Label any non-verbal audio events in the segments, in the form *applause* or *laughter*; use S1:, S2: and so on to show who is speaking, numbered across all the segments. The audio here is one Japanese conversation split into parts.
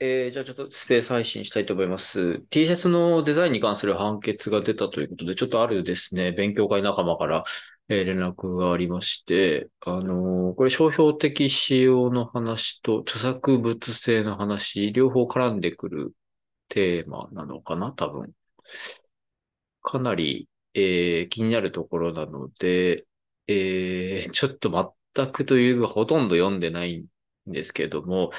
S1: えー、じゃあちょっとスペース配信したいと思います。T シャツのデザインに関する判決が出たということで、ちょっとあるですね、勉強会仲間から、えー、連絡がありまして、あのー、これ商標的使用の話と著作物性の話、両方絡んでくるテーマなのかな、多分。かなり、えー、気になるところなので、えー、ちょっと全くというかほとんど読んでないんですけれども、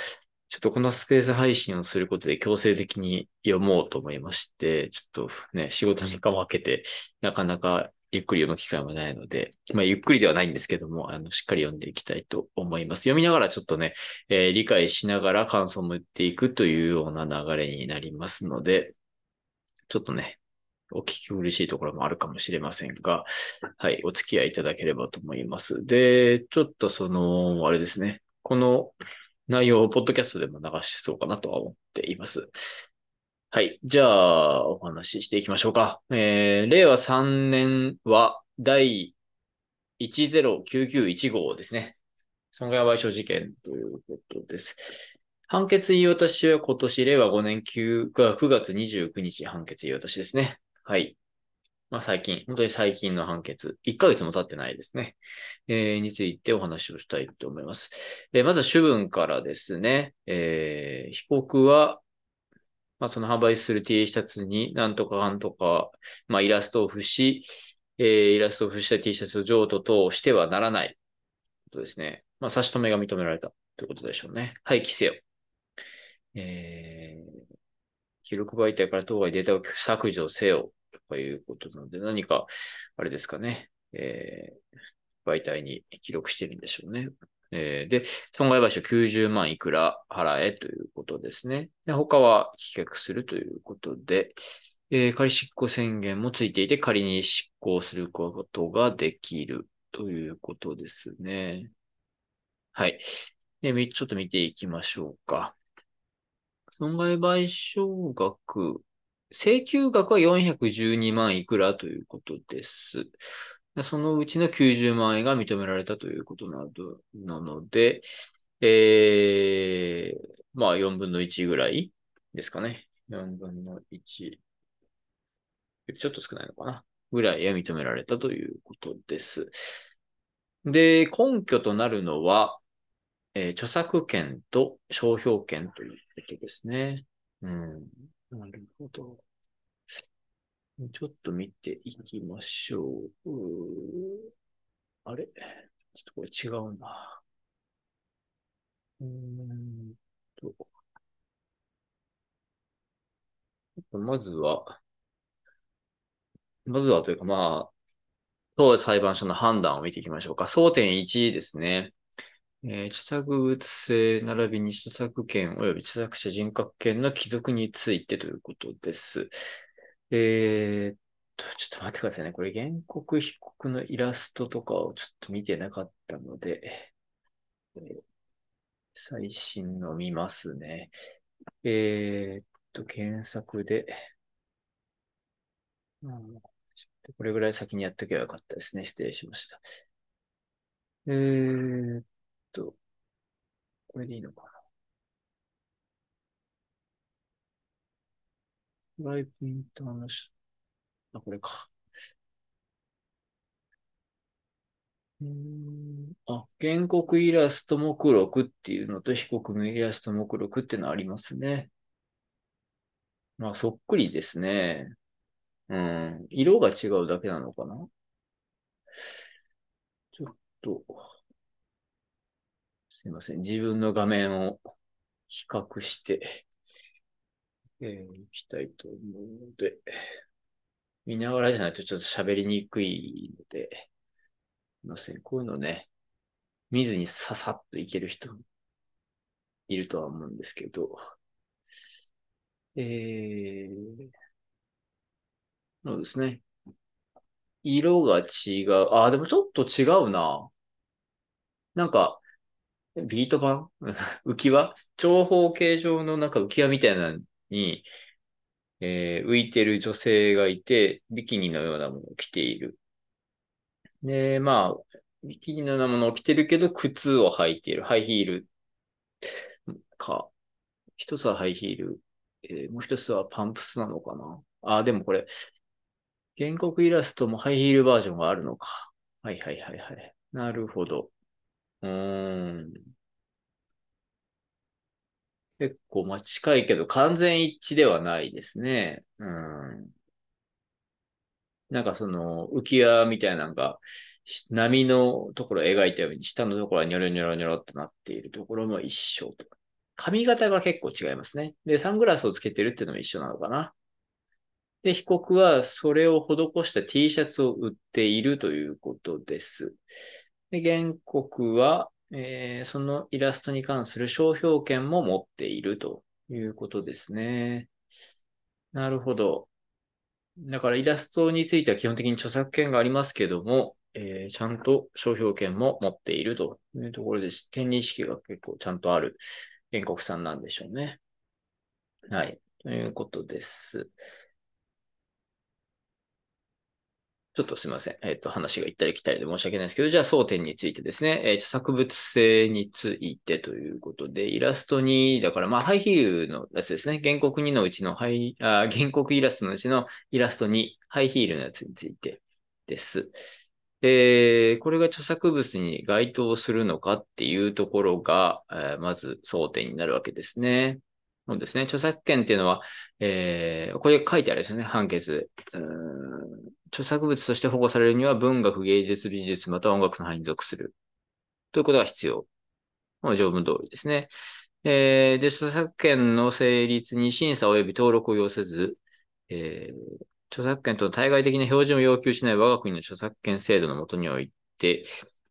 S1: ちょっとこのスペース配信をすることで強制的に読もうと思いまして、ちょっとね、仕事にかまけて、なかなかゆっくり読む機会もないので、まあ、ゆっくりではないんですけども、あの、しっかり読んでいきたいと思います。読みながらちょっとね、えー、理解しながら感想も言っていくというような流れになりますので、ちょっとね、お聞き苦しいところもあるかもしれませんが、はい、お付き合いいただければと思います。で、ちょっとその、あれですね、この内容をポッドキャストでも流しそうかなとは思っています。はい。じゃあ、お話ししていきましょうか。えー、令和3年は第109915号ですね。損害賠償事件ということです。判決言い渡しは今年、令和5年 9, 9月29日判決言い渡しですね。はい。まあ最近、本当に最近の判決、1ヶ月も経ってないですね。えー、についてお話をしたいと思います。えー、まず主文からですね、えー、被告は、まあその販売する T シャツになんとかかんとか、まあイラストを付し、えー、イラストを付した T シャツを譲渡等してはならない。とですね。まあ差し止めが認められたということでしょうね。廃棄せよ。えー、記録媒体から当該データを削除せよ。ということなので、何か、あれですかね、えー、媒体に記録してるんでしょうね。えー、で、損害賠償90万いくら払えということですね。で他は棄却するということで、えー、仮執行宣言もついていて、仮に執行することができるということですね。はい。で、ちょっと見ていきましょうか。損害賠償額請求額は412万いくらということです。そのうちの90万円が認められたということなどなので、えー、まあ4分の1ぐらいですかね。4分の1。ちょっと少ないのかな。ぐらいが認められたということです。で、根拠となるのは、えー、著作権と商標権ということですね。うん。なるほど。ちょっと見ていきましょう。うあれ？ちょっとこれ違うな。うんと。まずは、まずはというかまあ、当裁判所の判断を見ていきましょうか。争点1ですね。えー、著作物性並びに著作権及び著作者人格権の帰属についてということです。えー、っと、ちょっと待ってくださいね。これ原告被告のイラストとかをちょっと見てなかったので、えー、最新の見ますね。えー、っと、検索で、うん、ちょっとこれぐらい先にやっとけばよかったですね。失礼しました。えー、っ、これでいいのかな。ライブインターナショナル。あ、これか。あ、原告イラスト目録っていうのと被告のイラスト目録っていうのありますね。まあ、そっくりですね。うん。色が違うだけなのかなちょっと。すいません。自分の画面を比較して、えー、いきたいと思うので、見ながらじゃないとちょっと喋りにくいので、すいません。こういうのね、見ずにささっといける人いるとは思うんですけど、えー、そうですね。色が違う。あ、でもちょっと違うな。なんか、ビート板？*laughs* 浮き輪？長方形状のなんか浮き輪みたいなのに、えー、浮いてる女性がいて、ビキニのようなものを着ている。で、まあ、ビキニのようなものを着てるけど、靴を履いている。ハイヒールか、一つはハイヒール、えーもう一つはパンプスなのかな？あ、でもこれ、原告イラストもハイヒールバージョンがあるのか。はいはいはいはい。なるほど。うん。結構、まあ、近いけど完全一致ではないですね。うん。なんかその浮き輪みたいなのが波のところを描いたように下のところはニョロニョロニョロっとなっているところも一緒と。髪型が結構違いますね。で、サングラスをつけてるっていうのも一緒なのかな。で、被告はそれを施した T シャツを売っているということです。で、原告は、えーそのイラストに関する商標権も持っているということですね。なるほど。だからイラストについては基本的に著作権がありますけども、えーちゃんと商標権も持っているというところです。権利意識が結構ちゃんとある原告さんなんでしょうね。はい。ということです。ちょっとすみません。えっ、と、話が行ったり来たりで申し訳ないですけど、じゃあ争点についてですね、えー著作物性についてということで、イラストに、だからまあ、ハイヒールのやつですね。原告2のうちのハイ、あ原告イラストのうちのイラスト2、ハイヒールのやつについてです。えーこれが著作物に該当するのかっていうところが、えーまず争点になるわけですね。そうですね。著作権っていうのは、えーこれ書いてあるんですね、判決。著作物として保護されるには文学、芸術、美術、または音楽の範囲に属する。ということが必要。まあ条文通りですね。えーで、著作権の成立に審査及び登録を要せず、えー著作権との対外的な標準を要求しない我が国の著作権制度のもとにおいて、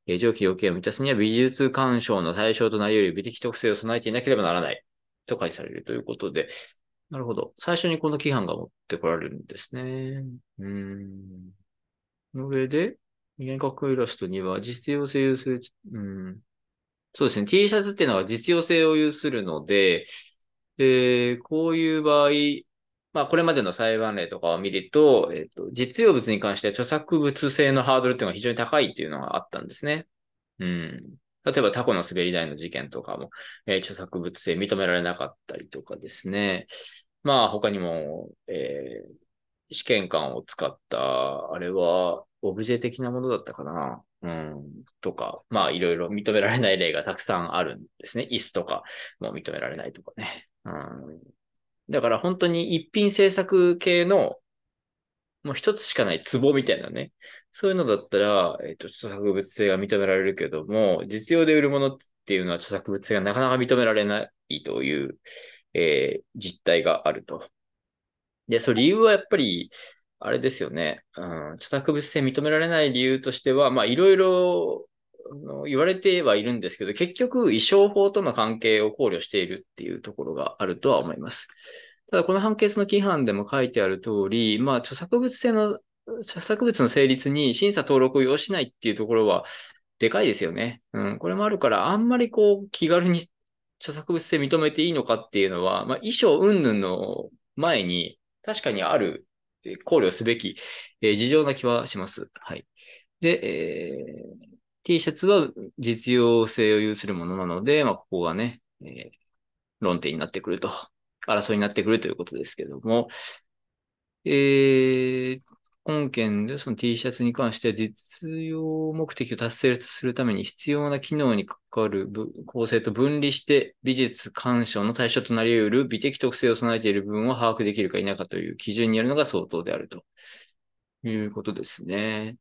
S1: えー上記要件を満たすには美術鑑賞の対象となり得る美的特性を備えていなければならない。と開示されるということで、なるほど。最初にこの規範が持ってこられるんですね。うん。の上で、原告イラストには実用性を有する、うん。そうですね。T シャツっていうのは実用性を有するので、えーこういう場合、まあ、これまでの裁判例とかを見ると、えっ、と、実用物に関しては著作物性のハードルっていうのが非常に高いっていうのがあったんですね。うん。例えばタコの滑り台の事件とかも、えー著作物性認められなかったりとかですね。まあ他にも、えー試験官を使った、あれは、オブジェ的なものだったかな。うん。とか、まあいろいろ認められない例がたくさんあるんですね。椅子とかも認められないとかね。うん。だから本当に一品制作系の、もう一つしかない壺みたいなね。そういうのだったら、えっ、と、著作物性が認められるけども、実用で売るものっていうのは著作物性がなかなか認められないという、えー実態があると。で、その理由はやっぱり、あれですよね。うん、著作物性認められない理由としては、まあ、いろいろ言われてはいるんですけど、結局、衣装法との関係を考慮しているっていうところがあるとは思います。ただ、この判決の規範でも書いてある通り、まあ、著作物性の、著作物の成立に審査登録を要しないっていうところは、でかいですよね。うん、これもあるから、あんまりこう、気軽に著作物性認めていいのかっていうのは、まあ、衣装云々の前に、確かにある、考慮すべき、えー事情な気はします。はい。で、えー T シャツは実用性を有するものなので、まあ、ここがね、えー論点になってくると、争いになってくるということですけども、えー本件でその T シャツに関しては実用目的を達成するために必要な機能に関わる構成と分離して美術鑑賞の対象となり得る美的特性を備えている部分を把握できるか否かという基準にあるのが相当であるということですね。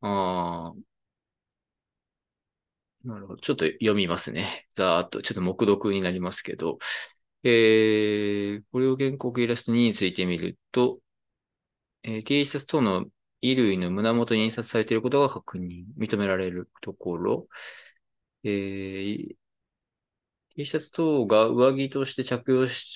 S1: ああ。なるほど。ちょっと読みますね。ざーっと、ちょっと目読になりますけど、えー、これを原告イラスト2についてみると、えー T シャツ等の衣類の胸元に印刷されていることが確認、認められるところ、えー T シャツ等が上着として着用し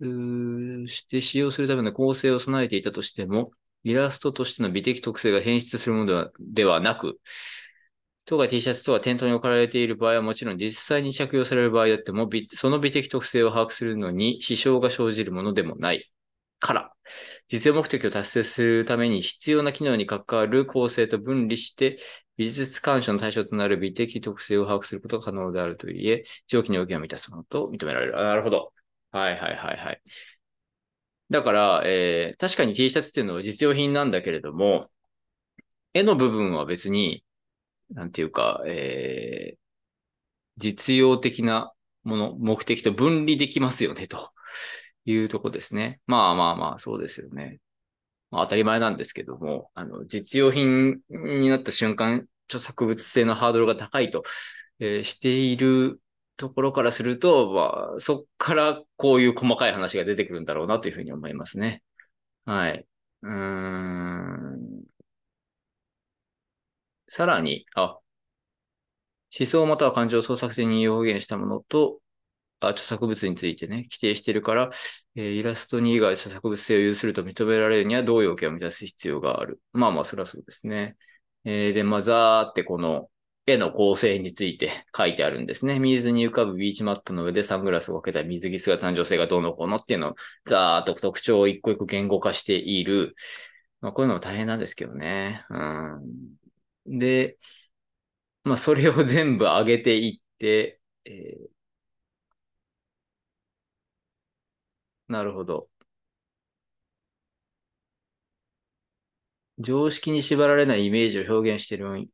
S1: して使用するための構成を備えていたとしても、イラストとしての美的特性が変質するものではではなく、当該 T シャツとは店頭に置かれている場合はもちろん実際に着用される場合であっても、その美的特性を把握するのに支障が生じるものでもない。から、実用目的を達成するために必要な機能に関わる構成と分離して、美術鑑賞の対象となる美的特性を把握することが可能であるといえ、上記に要件を満たすものと認められる。なるほど。はいはいはいはい。だから、えー確かに T シャツっていうのは実用品なんだけれども、絵の部分は別に、なんていうか、えー実用的なもの、目的と分離できますよね、というとこですね。まあまあまあ、そうですよね。まあ、当たり前なんですけども、あの、実用品になった瞬間、著作物性のハードルが高いと、えーしているところからすると、まあ、そっからこういう細かい話が出てくるんだろうなというふうに思いますね。はい。うん。さらに、あ、思想または感情を創作的に表現したものと、あ著作物についてね、規定しているから、えーイラストに以外著作物性を有すると認められるには同要件を満たす必要がある。まあまあ、それはそうですね。えーで、まあ、ざーってこの絵の構成について *laughs* 書いてあるんですね。水に浮かぶビーチマットの上でサングラスをかけた水着姿の女性がどうのこうのっていうのをざーっと特徴を一個一個言語化している。まあ、こういうのも大変なんですけどね。うん。で、まあ、それを全部上げていって、えーなるほど。常識に縛られないイメージを表現してる。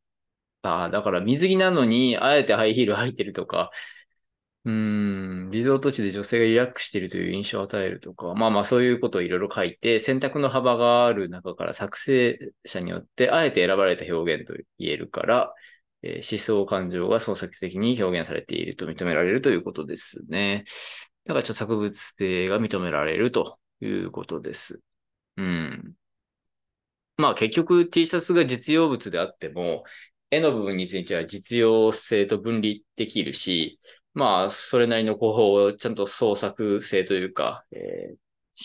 S1: ああ、だから水着なのに、あえてハイヒール *laughs* 履いてるとか、うーん、リゾート地で女性がリラックスしてるという印象を与えるとか、まあまあそういうことをいろいろ書いて、選択の幅がある中から作成者によってあえて選ばれた表現と言えるから、えー思想感情が創作的に表現されていると認められるということですね。だから著作物性が認められるということです。うん。まあ結局 T シャツが実用物であっても、絵の部分については実用性と分離できるし、まあそれなりのこう、ちゃんと創作性というか、えー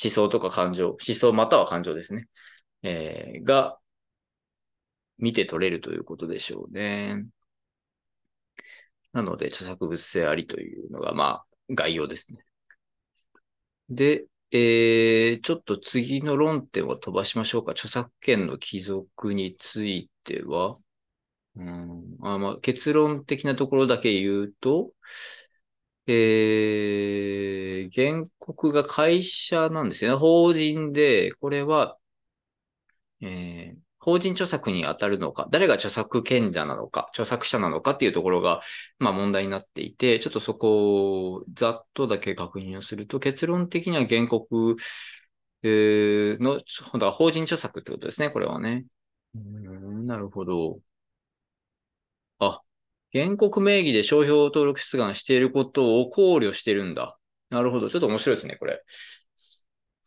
S1: 思想とか感情、思想または感情ですね。えーが見て取れるということでしょうね。なので著作物性ありというのがまあ概要ですね。で、えー、ちょっと次の論点を飛ばしましょうか。著作権の帰属については、うんあまあ、結論的なところだけ言うと、えー、原告が会社なんですよね。法人で、これは、えー法人著作に当たるのか、誰が著作権者なのか、著作者なのかっていうところが、まあ問題になっていて、ちょっとそこをざっとだけ確認をすると、結論的には原告、えーの、法人著作ってことですね、これはね。うーん、なるほど。あ、原告名義で商標登録出願していることを考慮してるんだ。なるほど。ちょっと面白いですね、これ。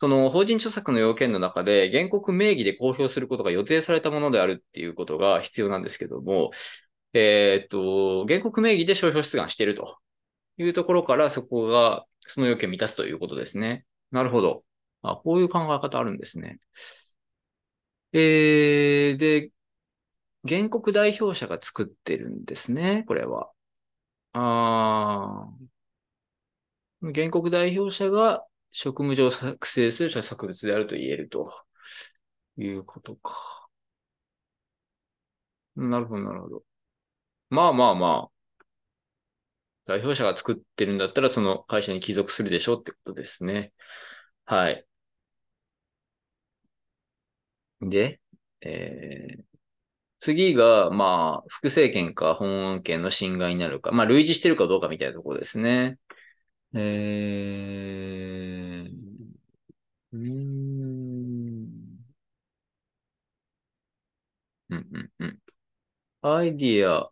S1: その法人著作の要件の中で原告名義で公表することが予定されたものであるっていうことが必要なんですけども、えーっと、原告名義で商標出願しているというところからそこがその要件を満たすということですね。なるほど。あ、こういう考え方あるんですね。えー、で、原告代表者が作ってるんですね、これは。あ原告代表者が職務上作成する著作物であると言えるということか。なるほど、なるほど。まあまあまあ。代表者が作ってるんだったら、その会社に帰属するでしょうってことですね。はい。で、えー次が、まあ、複製権か本案権の侵害になるか、まあ、類似してるかどうかみたいなところですね。えー、うーん。うんうんうん。アイディア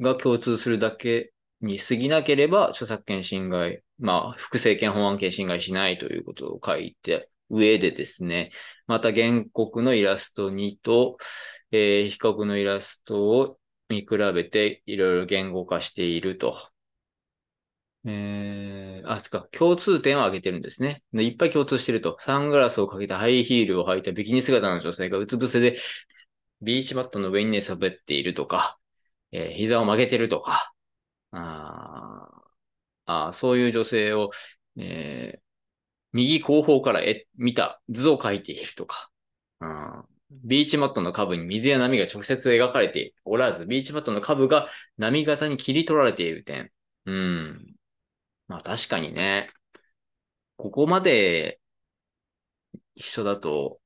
S1: が共通するだけに過ぎなければ、著作権侵害、まあ、複製権、本案権侵害しないということを書いて、上でですね、また原告のイラストにと、えー被告のイラストを見比べていろいろ言語化していると。えー、あ、つか、共通点を挙げてるんですね。いっぱい共通してると。サングラスをかけたハイヒールを履いたビキニ姿の女性がうつ伏せでビーチマットの上に寝そべっているとか、えー膝を曲げてるとか、ああ、そういう女性を、えー右後方からえ見た図を描いているとか、あービーチマットの下部に水や波が直接描かれておらず、ビーチマットの下部が波型に切り取られている点。うん。まあ確かにね。ここまで一緒だと、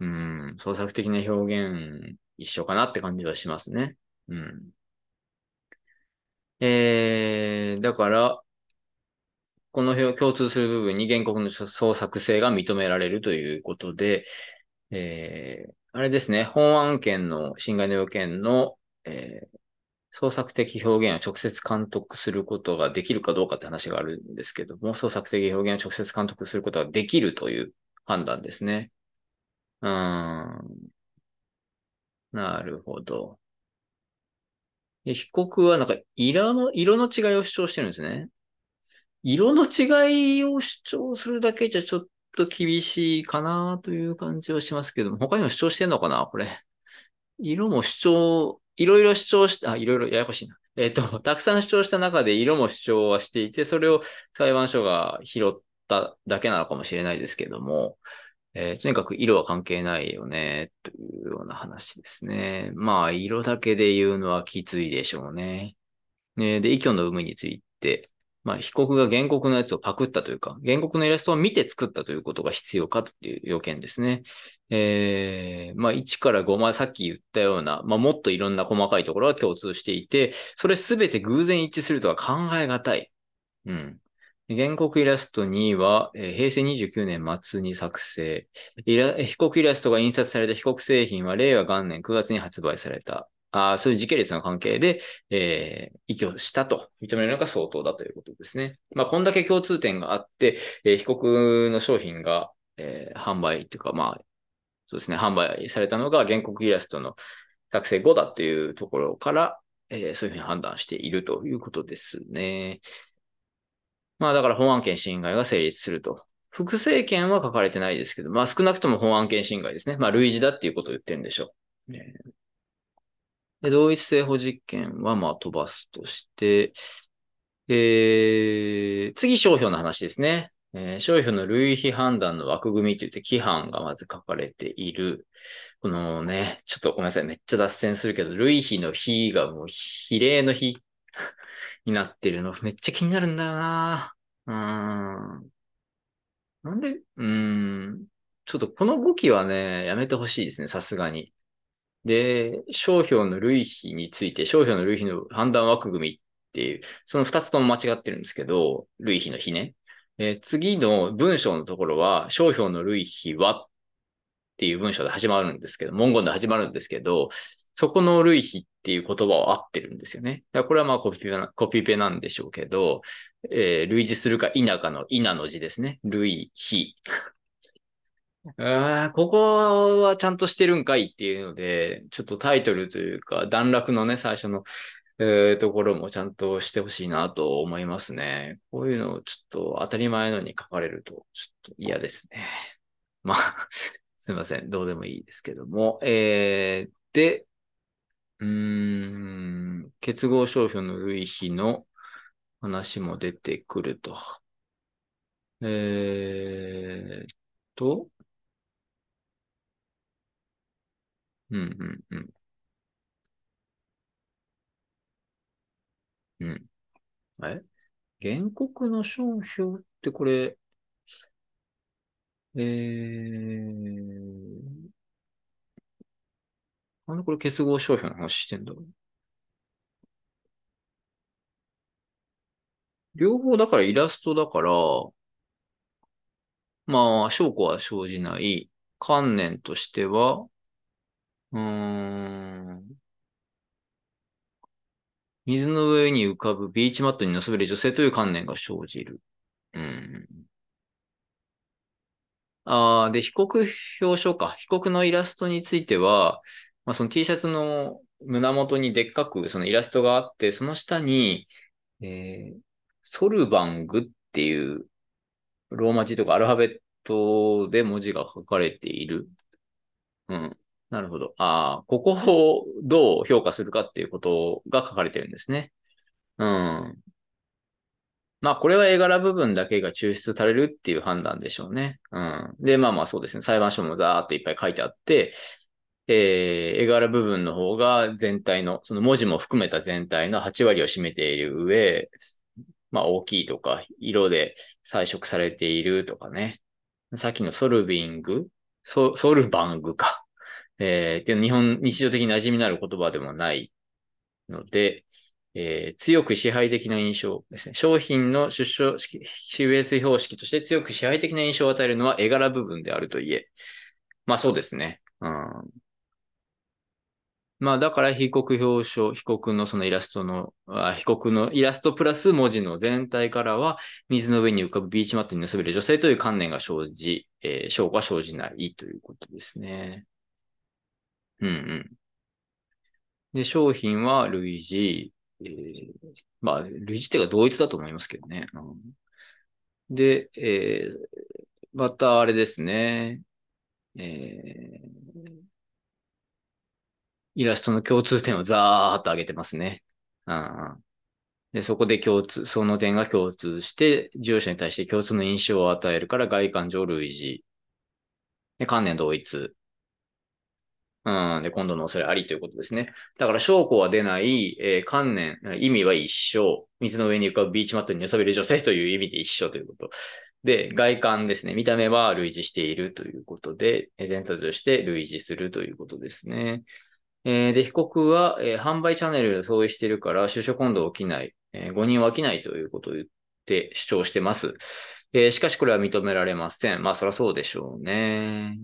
S1: うん、創作的な表現一緒かなって感じはしますね。うん。えー、だから、この共通する部分に原告の創作性が認められるということで、えー、あれですね、本案件の侵害の要件の、えー、創作的表現を直接監督することができるかどうかって話があるんですけども、創作的表現を直接監督することができるという判断ですね。うーん。なるほど。で被告はなんか色の、色の違いを主張してるんですね。色の違いを主張するだけじゃちょっと厳しいかなという感じはしますけども、他にも主張してんのかなこれ。色も主張、いろいろ主張した、あ、いろいろややこしいな。えっ、と、*laughs* たくさん主張した中で色も主張はしていて、それを裁判所が拾っただけなのかもしれないですけども、えー、とにかく色は関係ないよね、というような話ですね。まあ、色だけで言うのはきついでしょうね。ねで、意挙の有無について、まあ、被告が原告のやつをパクったというか、原告のイラストを見て作ったということが必要かという要件ですね。えー、まあ、1から5までさっき言ったような、まあ、もっといろんな細かいところが共通していて、それすべて偶然一致するとは考えがたい。うん。原告イラスト2は、えー、平成29年末に作成。被告イラストが印刷された被告製品は令和元年9月に発売された。あそういう時系列の関係で、えー、依拠したと認めるのが相当だということですね。まあ、こんだけ共通点があって、えー、被告の商品が、えー、販売というか、まあ、そうですね、販売されたのが原告イラストの作成後だというところから、えー、そういうふうに判断しているということですね。まあだから本案件侵害が成立すると。複製権は書かれてないですけど、まあ少なくとも本案件侵害ですね。まあ類似だっていうことを言ってるんでしょう。で同一性保実験はまあ飛ばすとして、えー、次商標の話ですね。えー、商標の類比判断の枠組みといって規範がまず書かれている。このね、ちょっとごめんなさい。めっちゃ脱線するけど、類比の比がもう比例の比 *laughs* になってるの、めっちゃ気になるんだよなうん。なんで、うん。ちょっとこの動きはね、やめてほしいですね、さすがに。で、商標の類比について、商標の類比の判断枠組みっていう、その二つとも間違ってるんですけど、類比の比ね。えー、次の文章のところは、商標の類比はっていう文章で始まるんですけど、文言で始まるんですけど、そこの類比っていう言葉は合ってるんですよね。これはまあコピペなコピペなんでしょうけど、えー、類似するか否かの否の字ですね。類比。あここはちゃんとしてるんかいっていうので、ちょっとタイトルというか、段落のね、最初の、えー、ところもちゃんとしてほしいなと思いますね。こういうのをちょっと当たり前のに書かれると、ちょっと嫌ですね。まあ、*laughs* すいません。どうでもいいですけども。えー、で、うん、結合商標の類比の話も出てくると。えーと、うん、うん、うん。うん。え原告の商標ってこれ、えー、なんでこれ結合商標の話してんだろう。両方だからイラストだから、まあ、証拠は生じない。観念としては、うん、水の上に浮かぶビーチマットに乗せる女性という観念が生じる。うん。ああ、で、被告表彰か。被告のイラストについては、まあ、その T シャツの胸元にでっかくそのイラストがあって、その下に、えー、ソルバングっていうローマ字とかアルファベットで文字が書かれている。うん。なるほど。ああ、ここをどう評価するかっていうことが書かれてるんですね。うん。まあ、これは絵柄部分だけが抽出されるっていう判断でしょうね。うん。で、まあまあそうですね。裁判所もざーっといっぱい書いてあって、えー、絵柄部分の方が全体の、その文字も含めた全体の8割を占めている上、まあ大きいとか、色で彩色されているとかね。さっきのソルビング？ソソルバングか。えー、けど日本、日常的に馴染みのある言葉でもないので、えー、強く支配的な印象ですね。商品の出生式、CUS 標識として強く支配的な印象を与えるのは絵柄部分であるといえ。まあそうですね。うん。まあだから被告表彰、被告のそのイラストの、あ被告のイラストプラス文字の全体からは水の上に浮かぶビーチマットに結べる女性という観念が生じ、えー、証拠は生じないということですね。うんうん。で、商品は類似、えー、まあ、類似っていうか同一だと思いますけどね。うん、で、えー、またあれですね。えー、イラストの共通点をザーッと上げてますね。うん、で、そこで共通、その点が共通して、従業者に対して共通の印象を与えるから外観上類似。で、観念同一。うん。で、今度の恐れありということですね。だから、証拠は出ない、えー、観念、意味は一緒。水の上に浮かぶビーチマットに寝そべる女性という意味で一緒ということ。で、外観ですね。見た目は類似しているということで、全体として類似するということですね。えー、で、被告は、えー、販売チャンネルを相違しているから、出所今度起きない、えー、誤認は起きないということを言って主張してます。えー、しかしこれは認められません。まあ、そりゃそうでしょうね。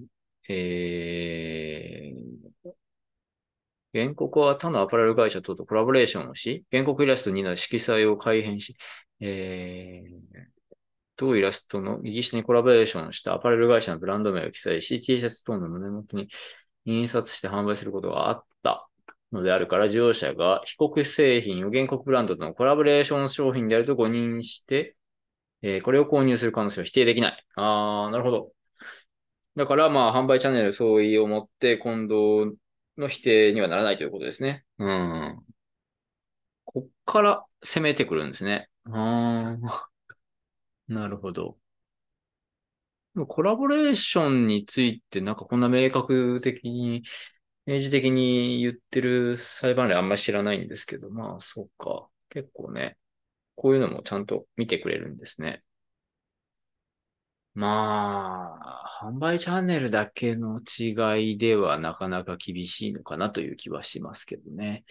S1: えー、原告は他のアパレル会社等とコラボレーションをし、原告イラストにの色彩を改変し、えー、当イラストの右下にコラボレーションしたアパレル会社のブランド名を記載し、T シャツ等の胸元に印刷して販売することがあったのであるから、事業者が被告製品を原告ブランドとのコラボレーション商品であると誤認して、えー、これを購入する可能性は否定できない。あー、なるほど。だから、まあ、販売チャンネル相違をもって、今度の否定にはならないということですね。うん。こっから攻めてくるんですね。うん。*laughs* なるほど。コラボレーションについて、なんかこんな明確的に、明示的に言ってる裁判例あんまり知らないんですけど、まあ、そうか。結構ね、こういうのもちゃんと見てくれるんですね。まあ、販売チャンネルだけの違いではなかなか厳しいのかなという気はしますけどね。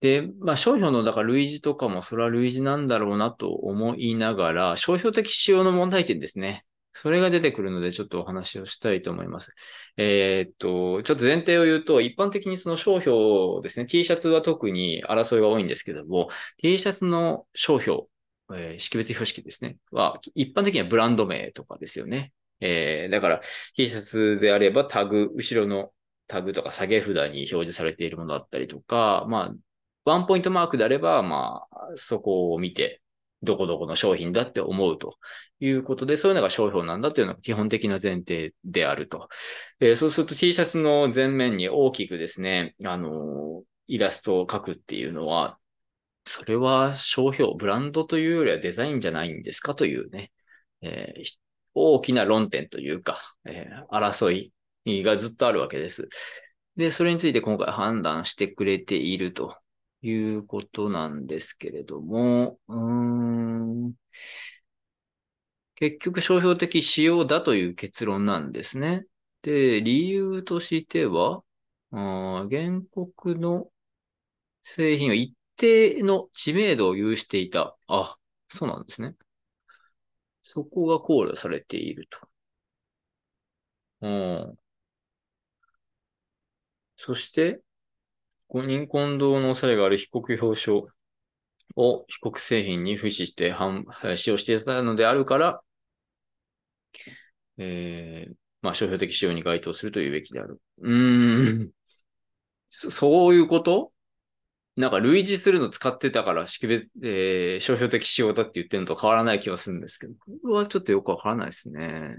S1: で、まあ、商標の、だから類似とかもそれは類似なんだろうなと思いながら、商標的使用の問題点ですね。それが出てくるので、ちょっとお話をしたいと思います。えー、っと、ちょっと前提を言うと、一般的にその商標ですね、T シャツは特に争いが多いんですけども、T シャツの商標えー、識別標識ですね。は、一般的にはブランド名とかですよね。えー、だから T シャツであればタグ、後ろのタグとか下げ札に表示されているものだったりとか、まあ、ワンポイントマークであれば、まあ、そこを見て、どこどこの商品だって思うということで、そういうのが商標なんだというのが基本的な前提であると。えー、そうすると T シャツの前面に大きくですね、あのー、イラストを描くっていうのは、それは商標、ブランドというよりはデザインじゃないんですかというね、えー、大きな論点というか、えー、争いがずっとあるわけです。で、それについて今回判断してくれているということなんですけれども、うーん結局商標的使用だという結論なんですね。で、理由としては、あ原告の製品は一定の知名度を有していた。あ、そうなんですね。そこが考慮されていると。うん。そして、誤認混同の恐れがある被告表彰を被告製品に付して使用していたのであるから、えー、まあ、商標的使用に該当するというべきである。うーん。そういうこと？なんか類似するの使ってたから識別、えー、商標的仕様だって言ってるのと変わらない気はするんですけど、これはちょっとよくわからないですね。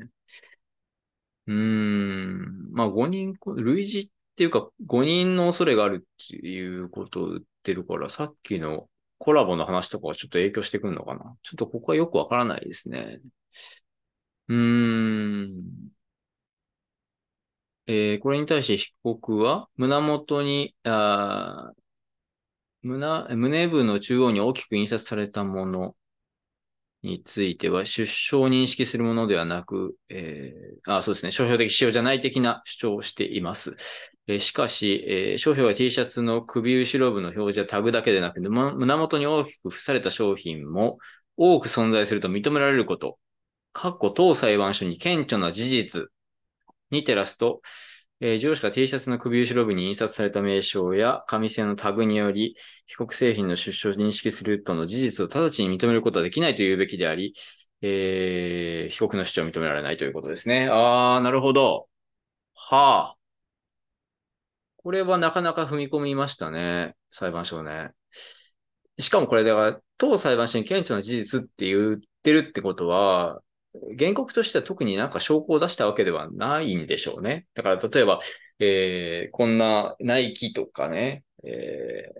S1: うーん。まあ5人、類似っていうか5人の恐れがあるっていうことを言ってるから、さっきのコラボの話とかはちょっと影響してくるのかな。ちょっとここはよくわからないですね。うーん。えー、これに対して被告は胸元に、あ胸、胸部の中央に大きく印刷されたものについては、出生を認識するものではなく、えー、あ、そうですね、商標的使用じゃない的な主張をしています。えー、しかし、えー、商標は T シャツの首後ろ部の表示やタグだけでなく、胸元に大きく付された商品も多く存在すると認められること、当裁判所に顕著な事実に照らすと、えー、上司が T シャツの首後ろ部に印刷された名称や紙製のタグにより、被告製品の出所を認識するとの事実を直ちに認めることはできないと言うべきであり、えー、被告の主張を認められないということですね。あー、なるほど。はあ。これはなかなか踏み込みましたね。裁判所ね。しかもこれ、だから、当裁判所に顕著な事実って言ってるってことは、原告としては特になんか証拠を出したわけではないんでしょうね。だから例えば、えー、こんなナイキとかね、え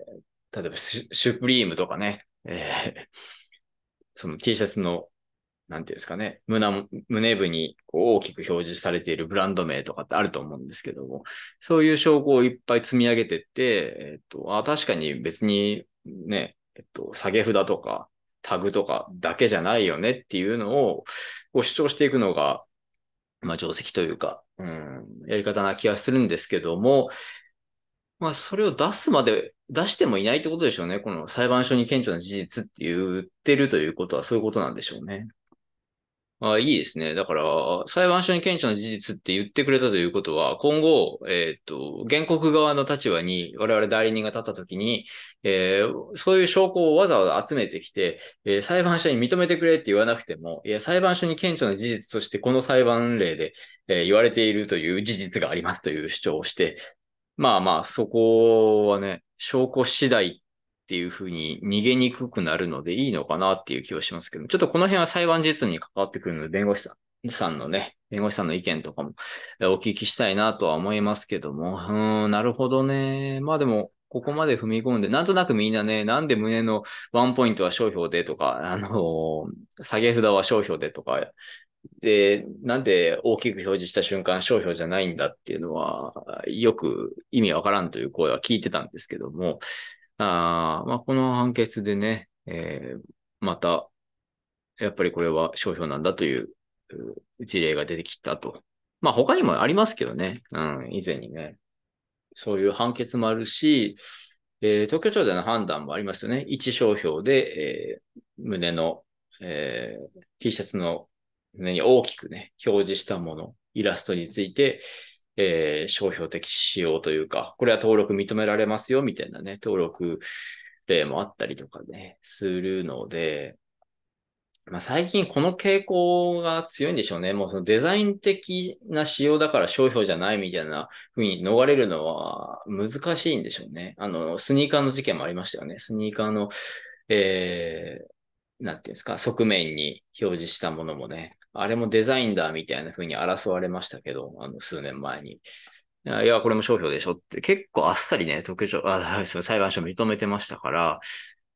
S1: ー、例えばシュプリームとかね、えー、その T シャツの、なんていうんですかね、胸、胸部に大きく表示されているブランド名とかってあると思うんですけども、そういう証拠をいっぱい積み上げてって、えっと、あ、確かに別にね、えっと、下げ札とか、タグとかだけじゃないよねっていうのをこ主張していくのが、まあ、定石というか、うん、やり方な気がするんですけども、まあ、それを出すまで、出してもいないってことでしょうね。この裁判所に顕著な事実って言ってるということはそういうことなんでしょうね。あいいですね。だから、裁判所に顕著な事実って言ってくれたということは、今後、えっ、ー、と、原告側の立場に我々代理人が立ったときに、えー、そういう証拠をわざわざ集めてきて、えー、裁判所に認めてくれって言わなくても、いや、裁判所に顕著な事実としてこの裁判例で、え言われているという事実がありますという主張をして、まあまあ、そこはね、証拠次第っていうふうに逃げにくくなるのでいいのかなっていう気はしますけど、ちょっとこの辺は裁判実に関わってくるので、弁護士さんさんのね、弁護士さんの意見とかもお聞きしたいなとは思いますけども、うん、なるほどね。まあでも、ここまで踏み込んで、なんとなくみんなね、なんで胸のワンポイントは商標でとか、あの下げ札は商標でとか、で、なんで大きく表示した瞬間商標じゃないんだっていうのは、よく意味わからんという声は聞いてたんですけども、あまあ、この判決でね、えー、また、やっぱりこれは商標なんだという事例が出てきたと。まあ他にもありますけどね。うん、以前にね。そういう判決もあるし、えー、東京庁での判断もありますよね。一商標で、えー、胸の、えー、T シャツの胸に大きくね、表示したもの、イラストについて、えー、商標的使用というか、これは登録認められますよ、みたいなね、登録例もあったりとかね、するので、まあ、最近この傾向が強いんでしょうね。もうそのデザイン的な仕様だから商標じゃないみたいな風に逃れるのは難しいんでしょうね。あの、スニーカーの事件もありましたよね。スニーカーの、えー、なんていうんですか、側面に表示したものもね、あれもデザインだみたいな風に争われましたけど、あの、数年前に。いや、これも商標でしょって結構あっさりね、特徴、あ、裁判所認めてましたから、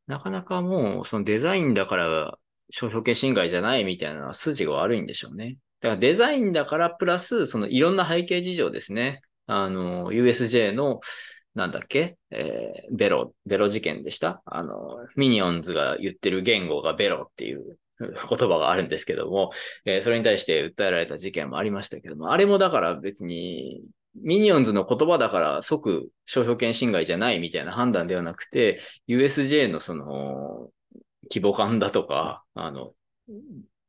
S1: なかなかもう、そのデザインだから商標権侵害じゃないみたいな筋が悪いんでしょうね。だからデザインだからプラス、そのいろんな背景事情ですね。あの、USJ の、なんだっけ、えー、ベロ、ベロ事件でした？あの、ミニオンズが言ってる言語がベロっていう *laughs* 言葉があるんですけども、えー、それに対して訴えられた事件もありましたけども、あれもだから別に、ミニオンズの言葉だから即商標権侵害じゃないみたいな判断ではなくて、USJ のその規模感だとか、あの、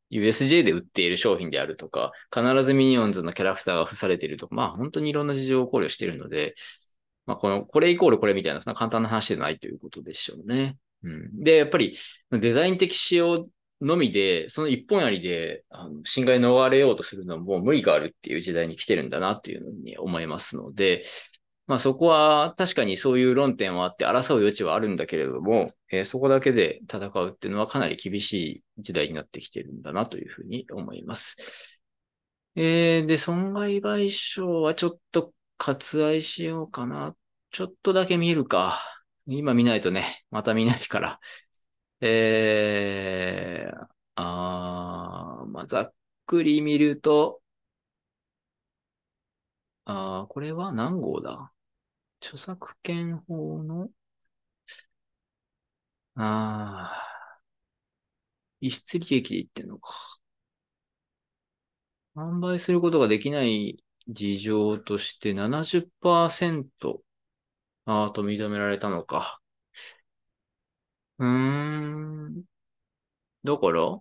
S1: USJ で売っている商品であるとか、必ずミニオンズのキャラクターが付されているとか、まあ本当にいろんな事情を考慮しているので、まあこの、これイコールこれみたいな、そんな簡単な話でないということでしょうね。うん。で、やっぱりデザイン的仕様のみで、その一本やりで、あの侵害逃れようとするのはもう無理があるっていう時代に来てるんだなっていうのに思いますので、まあそこは確かにそういう論点はあって争う余地はあるんだけれども、えー、そこだけで戦うっていうのはかなり厳しい時代になってきてるんだなというふうに思います。えー、で、損害賠償はちょっと割愛しようかな。ちょっとだけ見るか。今見ないとね、また見ないから。えー、あー、まあ、ざっくり見ると、あー、これは何号だ？著作権法の、あー逸失利益で言ってんのか。販売することができない事情として70%アート認められたのか。うーん。だから、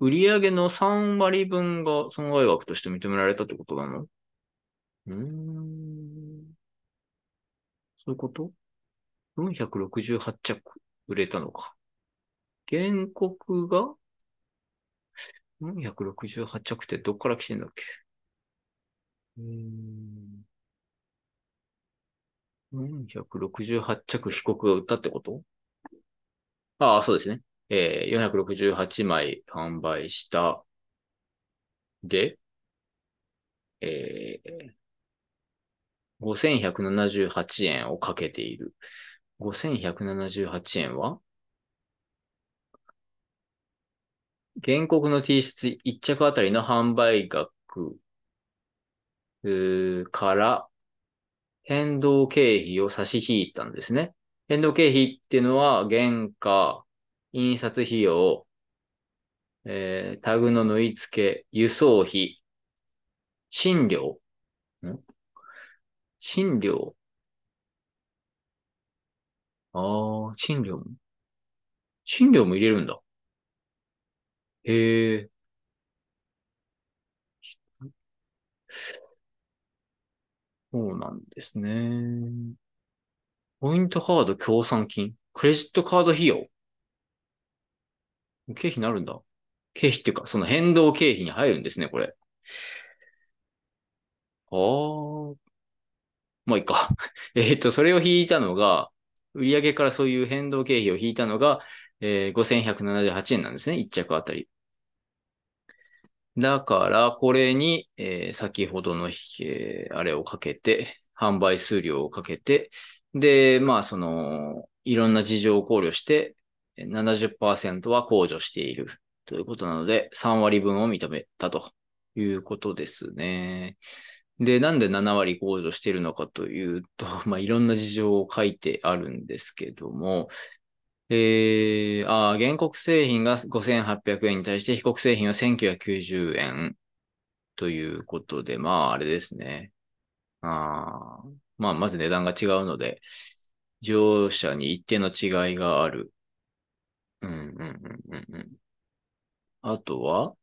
S1: 売上の3割分が損害額として認められたってことなの？うーん。そういうこと ?468 着売れたのか。原告が ?468 着ってどっから来てんだっけ？うーん。468着被告が売ったってこと？ああ、そうですね。えー、468枚販売した。で、えー、5178円をかけている。5178円は？原告の T シャツ1着あたりの販売額から変動経費を差し引いたんですね。変動経費っていうのは原価、印刷費用、えー、タグの縫い付け、輸送費、賃料ん？賃料？ああ、賃料も？賃料も入れるんだ。へえ。そうなんですね。ポイントカード協賛金？クレジットカード費用？経費になるんだ。経費っていうか、その変動経費に入るんですね、これ。ああ。まあいいか。*laughs* えっと、それを引いたのが、売上からそういう変動経費を引いたのが、えー、5178円なんですね、1着あたり。だから、これに、えー、先ほどの、えー、あれをかけて、販売数量をかけて、で、まあ、その、いろんな事情を考慮して、70%は控除しているということなので、3割分を認めたということですね。で、なんで7割控除しているのかというと、*laughs* まあ、いろんな事情を書いてあるんですけども、えー、あ原告製品が5800円に対して被告製品は1990円ということで、まあ、あれですね。あまあ、まず値段が違うので、乗車に一定の違いがある。うん、うん、うん、うん。うんあとは、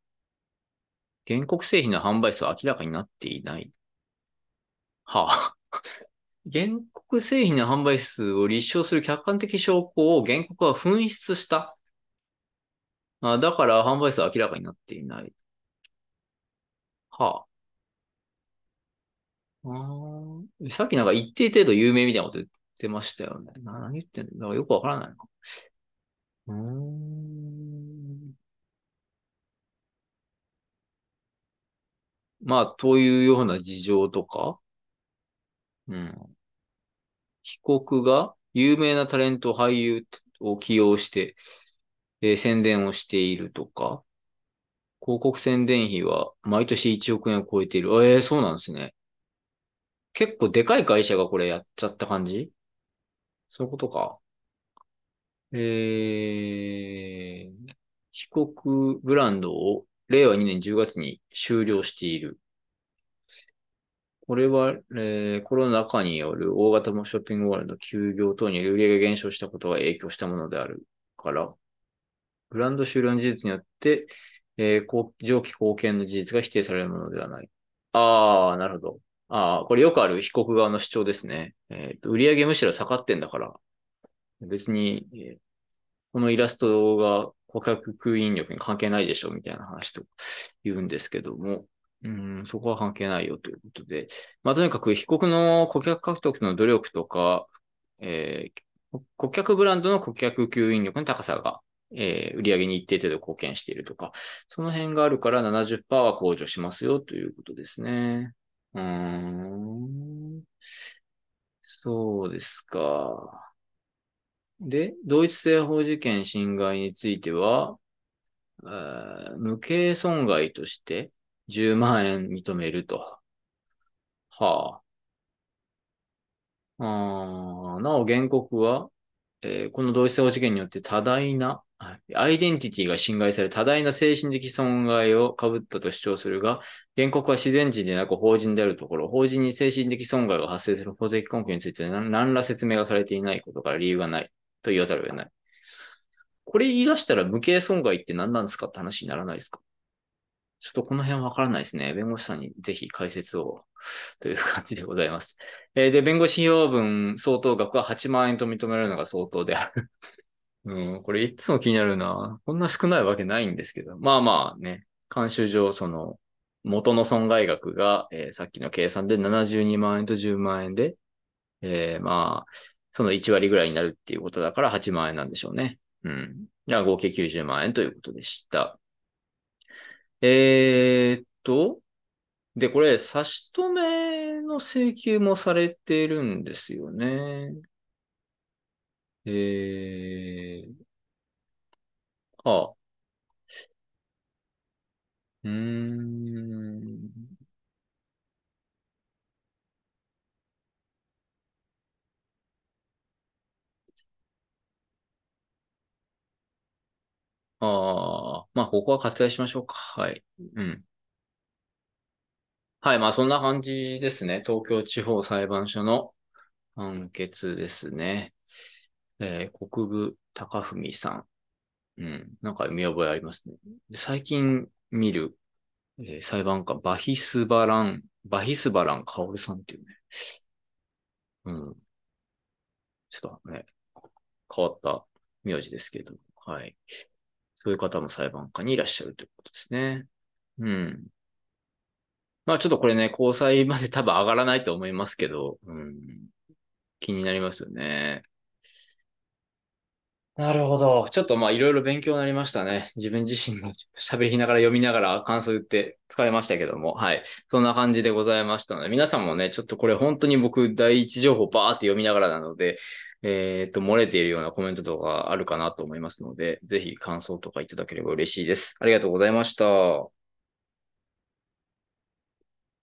S1: 原告製品の販売数は明らかになっていない。はあ。原告製品の販売数を立証する客観的証拠を原告は紛失した。あだから販売数は明らかになっていない。はあ。あさっきなんか一定程度有名みたいなこと言ってましたよね。何言ってんの？だかよくわからないの。うーん。まあ、というような事情とか、うん。被告が有名なタレント、俳優を起用して、えー、宣伝をしているとか、広告宣伝費は毎年1億円を超えている。ええ、そうなんですね。結構でかい会社がこれやっちゃった感じ？そういうことか。えー、被告ブランドを令和2年10月に終了している。これは、えー、コロナ禍による大型ショッピングモールの休業等による売り上が減少したことが影響したものであるから、ブランド終了の事実によって、えー、上記貢献の事実が否定されるものではない。ああ、なるほど。ああ、これよくある被告側の主張ですね。え、ー、と、売上むしろ下がってんだから、別に、えー、このイラストが顧客吸引力に関係ないでしょみたいな話と言うんですけども、うん、そこは関係ないよということで、まあ、とにかく被告の顧客獲得の努力とか、えー、顧客ブランドの顧客吸引力の高さが、えー、売上に一定程度貢献しているとか、その辺があるから70%は控除しますよということですね。うん。そうですか。で、同一性法事件侵害については、無形損害として10万円認めると。はあ。あなお原告は、えー、この同一性法事件によって多大なアイデンティティが侵害され多大な精神的損害を被ったと主張するが、原告は自然人でなく法人であるところ、法人に精神的損害が発生する法的根拠について何ら説明がされていないことから理由がないと言わざるを得ない。これ言い出したら無形損害って何なんですかって話にならないですか？ちょっとこの辺わからないですね。弁護士さんにぜひ解説をという感じでございます。えー、で、弁護士費用分相当額は8万円と認められるのが相当である。*laughs* うん、これいつも気になるな。こんな少ないわけないんですけど。まあまあね、慣習上、その、元の損害額が、えー、さっきの計算で72万円と10万円で、えー、まあ、その1割ぐらいになるっていうことだから8万円なんでしょうね。うん。じゃあ合計90万円ということでした。えー、っと、で、これ、差し止めの請求もされてるんですよね。えー、はあ。うん。ああ、まあ、ここは割愛しましょうか。はい。うん。はい、まあ、そんな感じですね。東京地方裁判所の判決ですね。えー、国分高文さん。うん、なんか見覚えありますね。最近見る、えー、裁判官、バヒスバラン、バヒスバランカオルさんっていうね。うん。ちょっとね、変わった名字ですけど、はい。そういう方も裁判官にいらっしゃるということですね。うん。まあちょっとこれね、交際まで多分上がらないと思いますけど、うん、気になりますよね。なるほど。ちょっとまあいろいろ勉強になりましたね。自分自身もちょっと喋りながら読みながら感想言って疲れましたけども。はい。そんな感じでございましたので、皆さんもね、ちょっとこれ本当に僕第一情報バーって読みながらなので、えっ、と、漏れているようなコメントとかあるかなと思いますので、ぜひ感想とかいただければ嬉しいです。ありがとうございました。